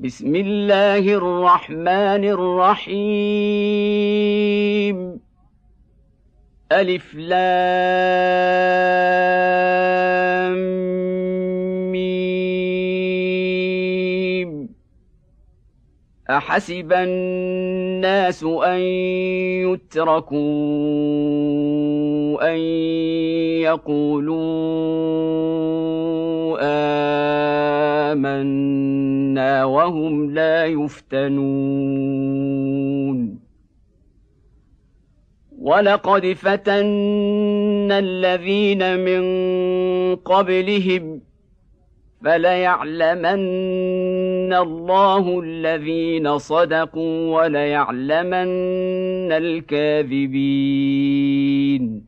بسم الله الرحمن الرحيم. ألف لام ميم. أحسب الناس أن يتركوا أن يقولوا آمنا وهم لا يفتنون. ولقد فتنا الذين من قبلهم فليعلمن الله الذين صدقوا وليعلمن الكاذبين.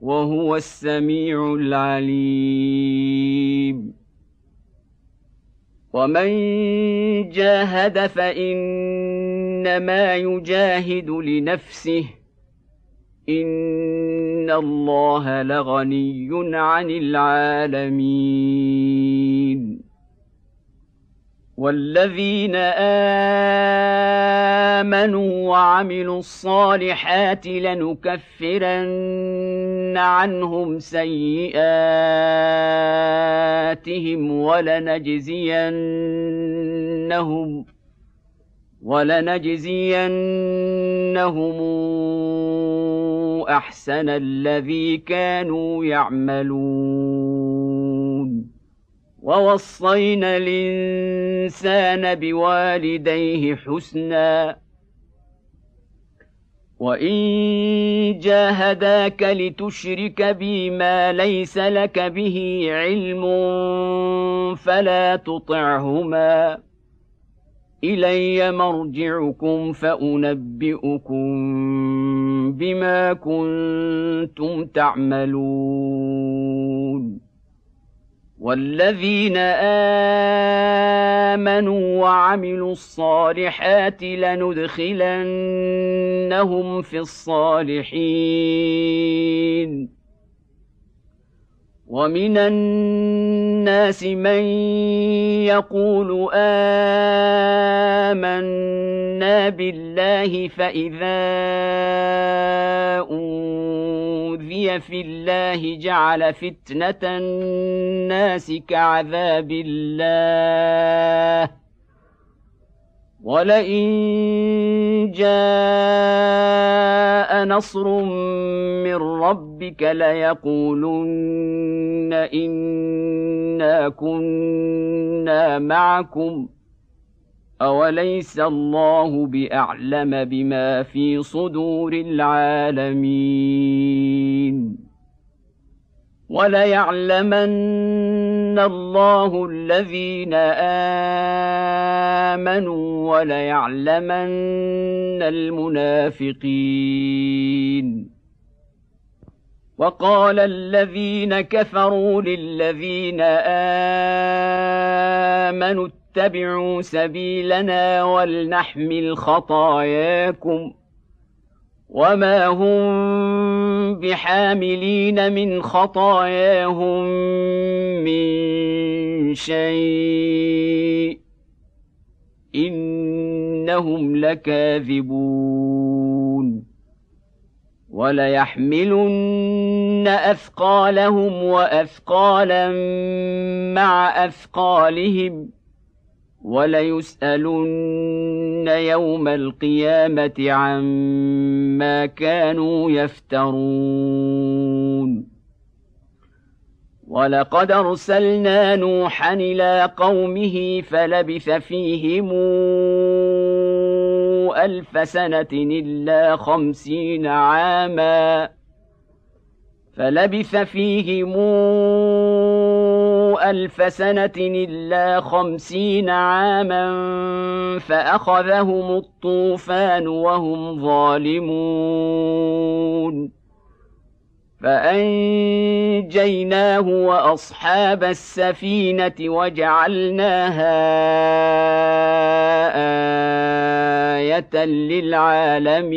وهو السميع العليم. ومن جاهد فإنما يجاهد لنفسه. إن الله لغني عن العالمين. والذين امنوا وعملوا الصالحات لنكفرن عنهم سيئاتهم ولنجزينهم ولنجزينهم احسن الذي كانوا يعملون ووصينا الإنسان بوالديه حسنا. وإن جاهداك لتشرك بي ما ليس لك به علم فلا تطعهما. إلي مرجعكم فأنبئكم بما كنتم تعملون. والذين امنوا وعملوا الصالحات لندخلنهم في الصالحين ومن الناس من يقول امنا بالله فاذا اوذي في الله جعل فتنه الناس كعذاب الله ولئن جاء نصر من ربك ليقولن انا كنا معكم اوليس الله باعلم بما في صدور العالمين وليعلمن الله الذين آمنوا وليعلمن المنافقين. وقال الذين كفروا للذين آمنوا اتبعوا سبيلنا ولنحمل خطاياكم وما هم بحاملين من خطاياهم من شيء انهم لكاذبون وليحملن اثقالهم واثقالا مع اثقالهم وليسألن يوم القيامة عما كانوا يفترون. ولقد أرسلنا نوحا إلى قومه فلبث فيهم ألف سنة إلا خمسين عاما. فلبث فيهم ألف سنة إلا خمسين عاما فأخذهم الطوفان وهم ظالمون. فأنجيناه وأصحاب السفينة وجعلناها آية للعالمين.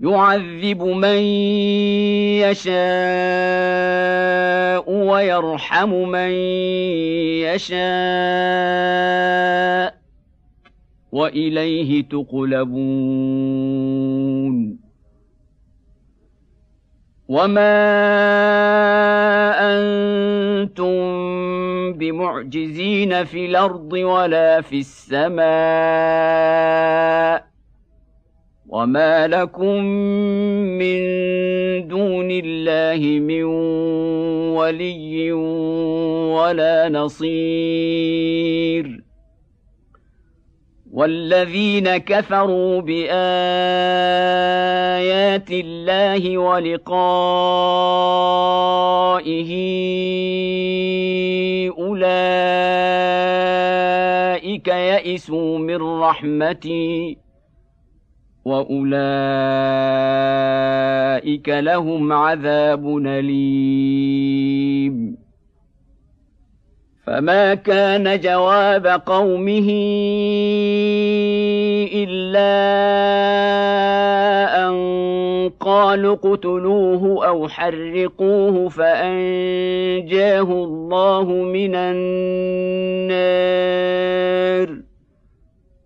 يعذب من يشاء ويرحم من يشاء وإليه تقلبون. وما أنتم بمعجزين في الأرض ولا في السماء وما لكم من دون الله من ولي ولا نصير والذين كفروا بايات الله ولقائه اولئك يئسوا من رحمتي واولئك لهم عذاب اليم. فما كان جواب قومه الا ان قالوا اقتلوه أو حرقوه فانجاه الله من النار.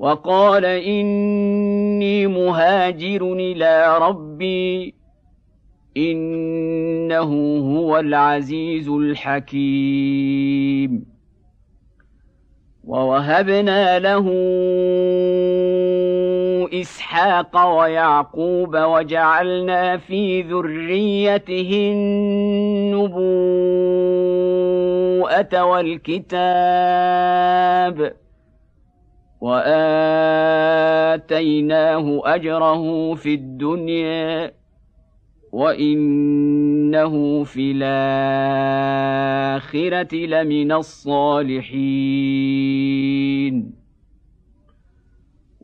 وقال إني مهاجر إلى ربي إنه هو العزيز الحكيم. ووهبنا له إسحاق ويعقوب وجعلنا في ذريته النبوءة والكتاب. واتيناه اجره في الدنيا وانه في الاخره لمن الصالحين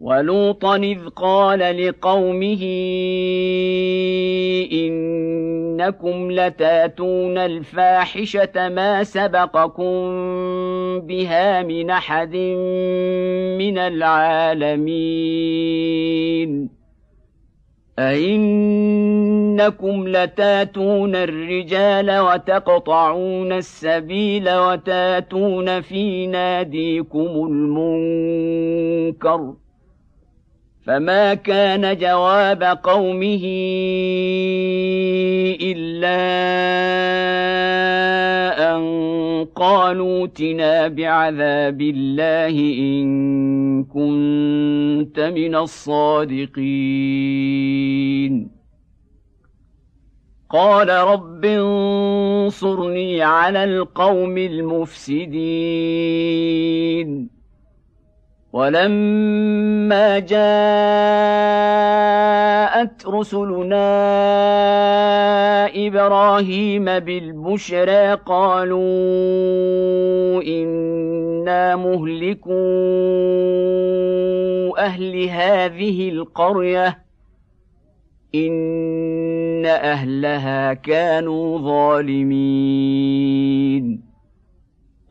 ولوطا اذ قال لقومه إنكم لتاتون الفاحشة ما سبقكم بها من أحد من العالمين. أئنكم لتاتون الرجال وتقطعون السبيل وتاتون في ناديكم المنكر. فما كان جواب قومه الا ان قالوا ائتنا بعذاب الله ان كنت من الصادقين قال رب انصرني على القوم المفسدين ولما جاءت رسلنا إبراهيم بالبشرى قالوا إنا مهلكو أهل هذه القرية إن أهلها كانوا ظالمين.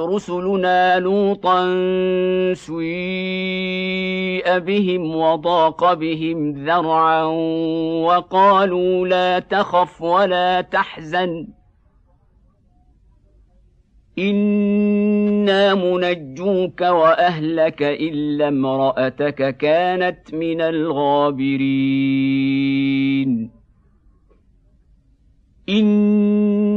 رسلنا لوطا سيء بهم وضاق بهم ذرعا وقالوا لا تخف ولا تحزن. إنا منجوك وأهلك إلا امرأتك كانت من الغابرين.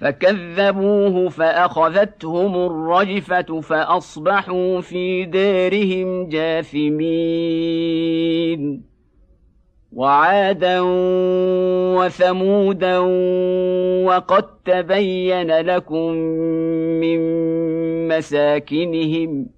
فكذبوه فأخذتهم الرجفة فأصبحوا في دارهم جاثمين. وعادا وثمودا وقد تبين لكم من مساكنهم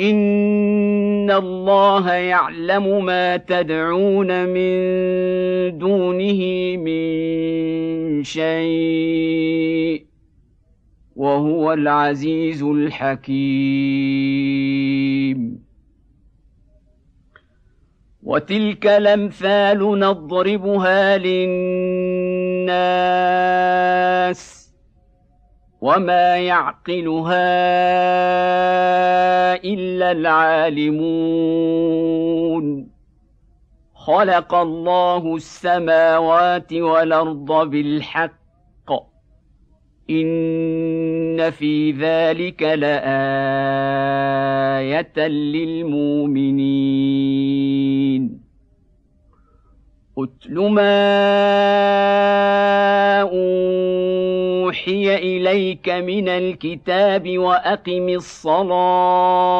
ان الله يعلم ما تدعون من دونه من شيء وهو العزيز الحكيم وتلك الامثال نضربها للناس وما يعقلها الا العالمون خلق الله السماوات والارض بالحق ان في ذلك لايه للمؤمنين أتل ما أوحي إليك من الكتاب وأقم الصلاة.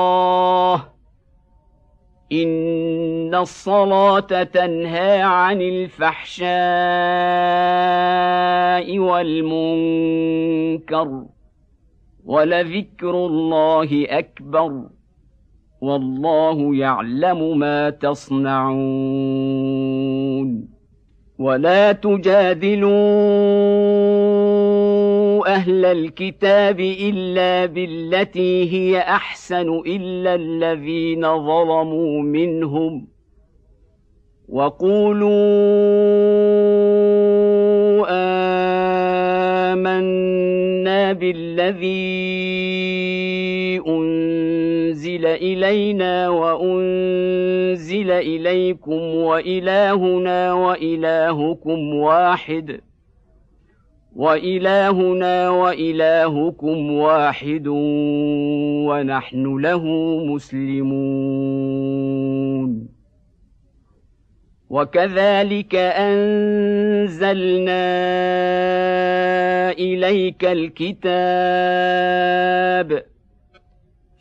إن الصلاة تنهى عن الفحشاء والمنكر ولذكر الله أكبر. والله يعلم ما تصنعون ولا تجادلوا أهل الكتاب إلا بالتي هي أحسن إلا الذين ظلموا منهم وقولوا آمنا بالذي أنزل إلينا وأنزل إليكم وإلهنا وإلهكم واحد. وإلهنا وإلهكم واحد ونحن له مسلمون. وكذلك أنزلنا إليك الكتاب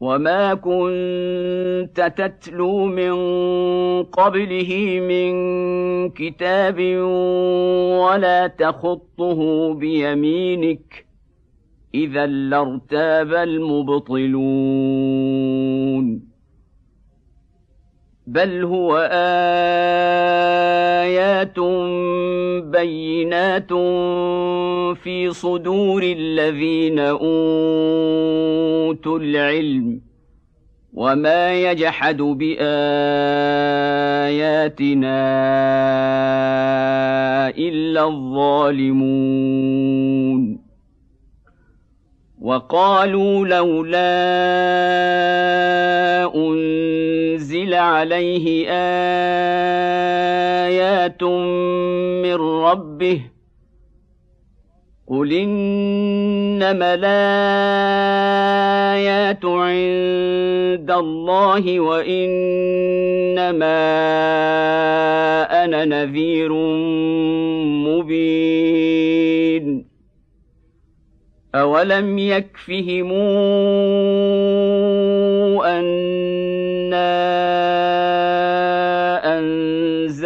وما كنت تتلو من قبله من كتاب ولا تخطه بيمينك اذا لارتاب المبطلون بل هو ايات بينات في صدور الذين اوتوا العلم وما يجحد باياتنا الا الظالمون وقالوا لولا انزل عليه ايات من ربه قل انما الايات عند الله وانما أنا نذير مبين أولم يكفهم أنا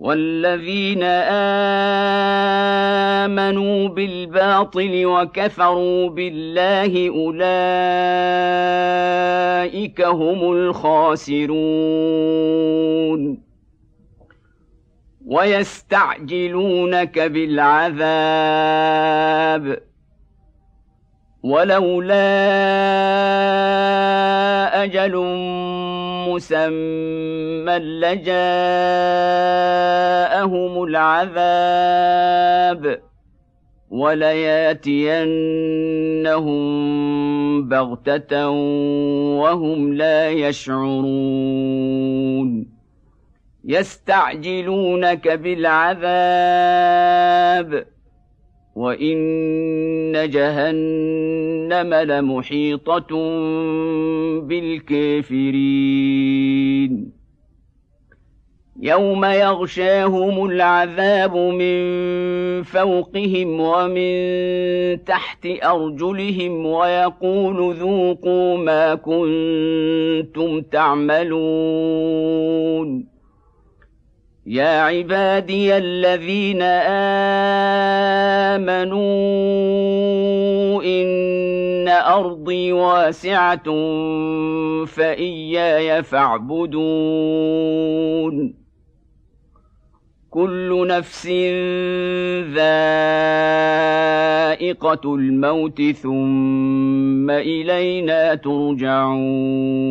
والذين آمنوا بالباطل وكفروا بالله أولئك هم الخاسرون. ويستعجلونك بالعذاب. ولولا أجل مسمى لجاءهم العذاب ولياتينهم بغتة وهم لا يشعرون. يستعجلونك بالعذاب وان جهنم لمحيطه بالكافرين يوم يغشاهم العذاب من فوقهم ومن تحت ارجلهم ويقول ذوقوا ما كنتم تعملون يا عبادي الذين امنوا ان ارضي واسعه فاياي فاعبدون كل نفس ذائقه الموت ثم الينا ترجعون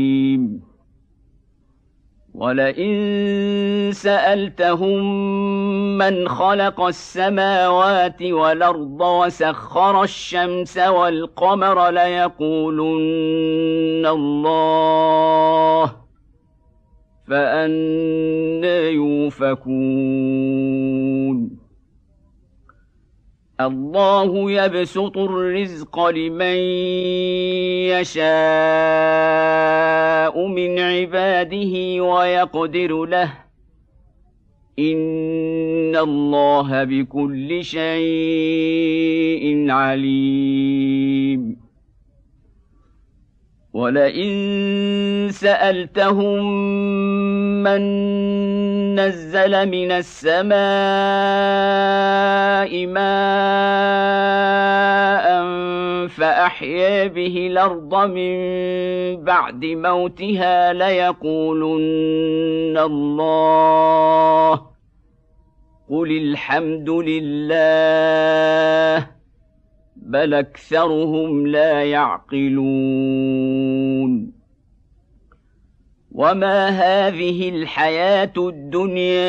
ولئن سألتهم من خلق السماوات والأرض وسخر الشمس والقمر ليقولن الله فانى يوفكون. الله يبسط الرزق لمن يشاء من عباده ويقدر له. إن الله بكل شيء عليم. ولئن سألتهم من نزل من السماء ماء فأحيا به الأرض من بعد موتها ليقولن الله قل الحمد لله بل أكثرهم لا يعقلون وما هذه الحياة الدنيا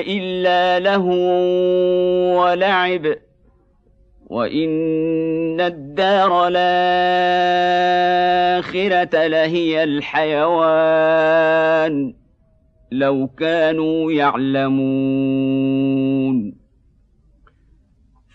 الا له ولعب. وان الدار الاخره لهي الحيوان. لو كانوا يعلمون.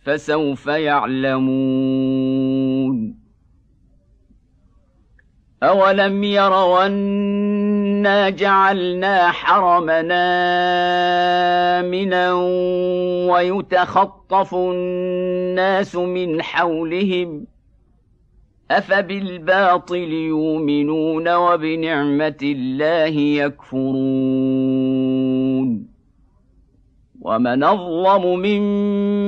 فسوف يعلمون. أولم يروا أنا جعلنا حرمنا آمنا ويتخطف الناس من حولهم؟ أفبالباطل يؤمنون وبنعمة الله يكفرون؟ ومن أظلم ممن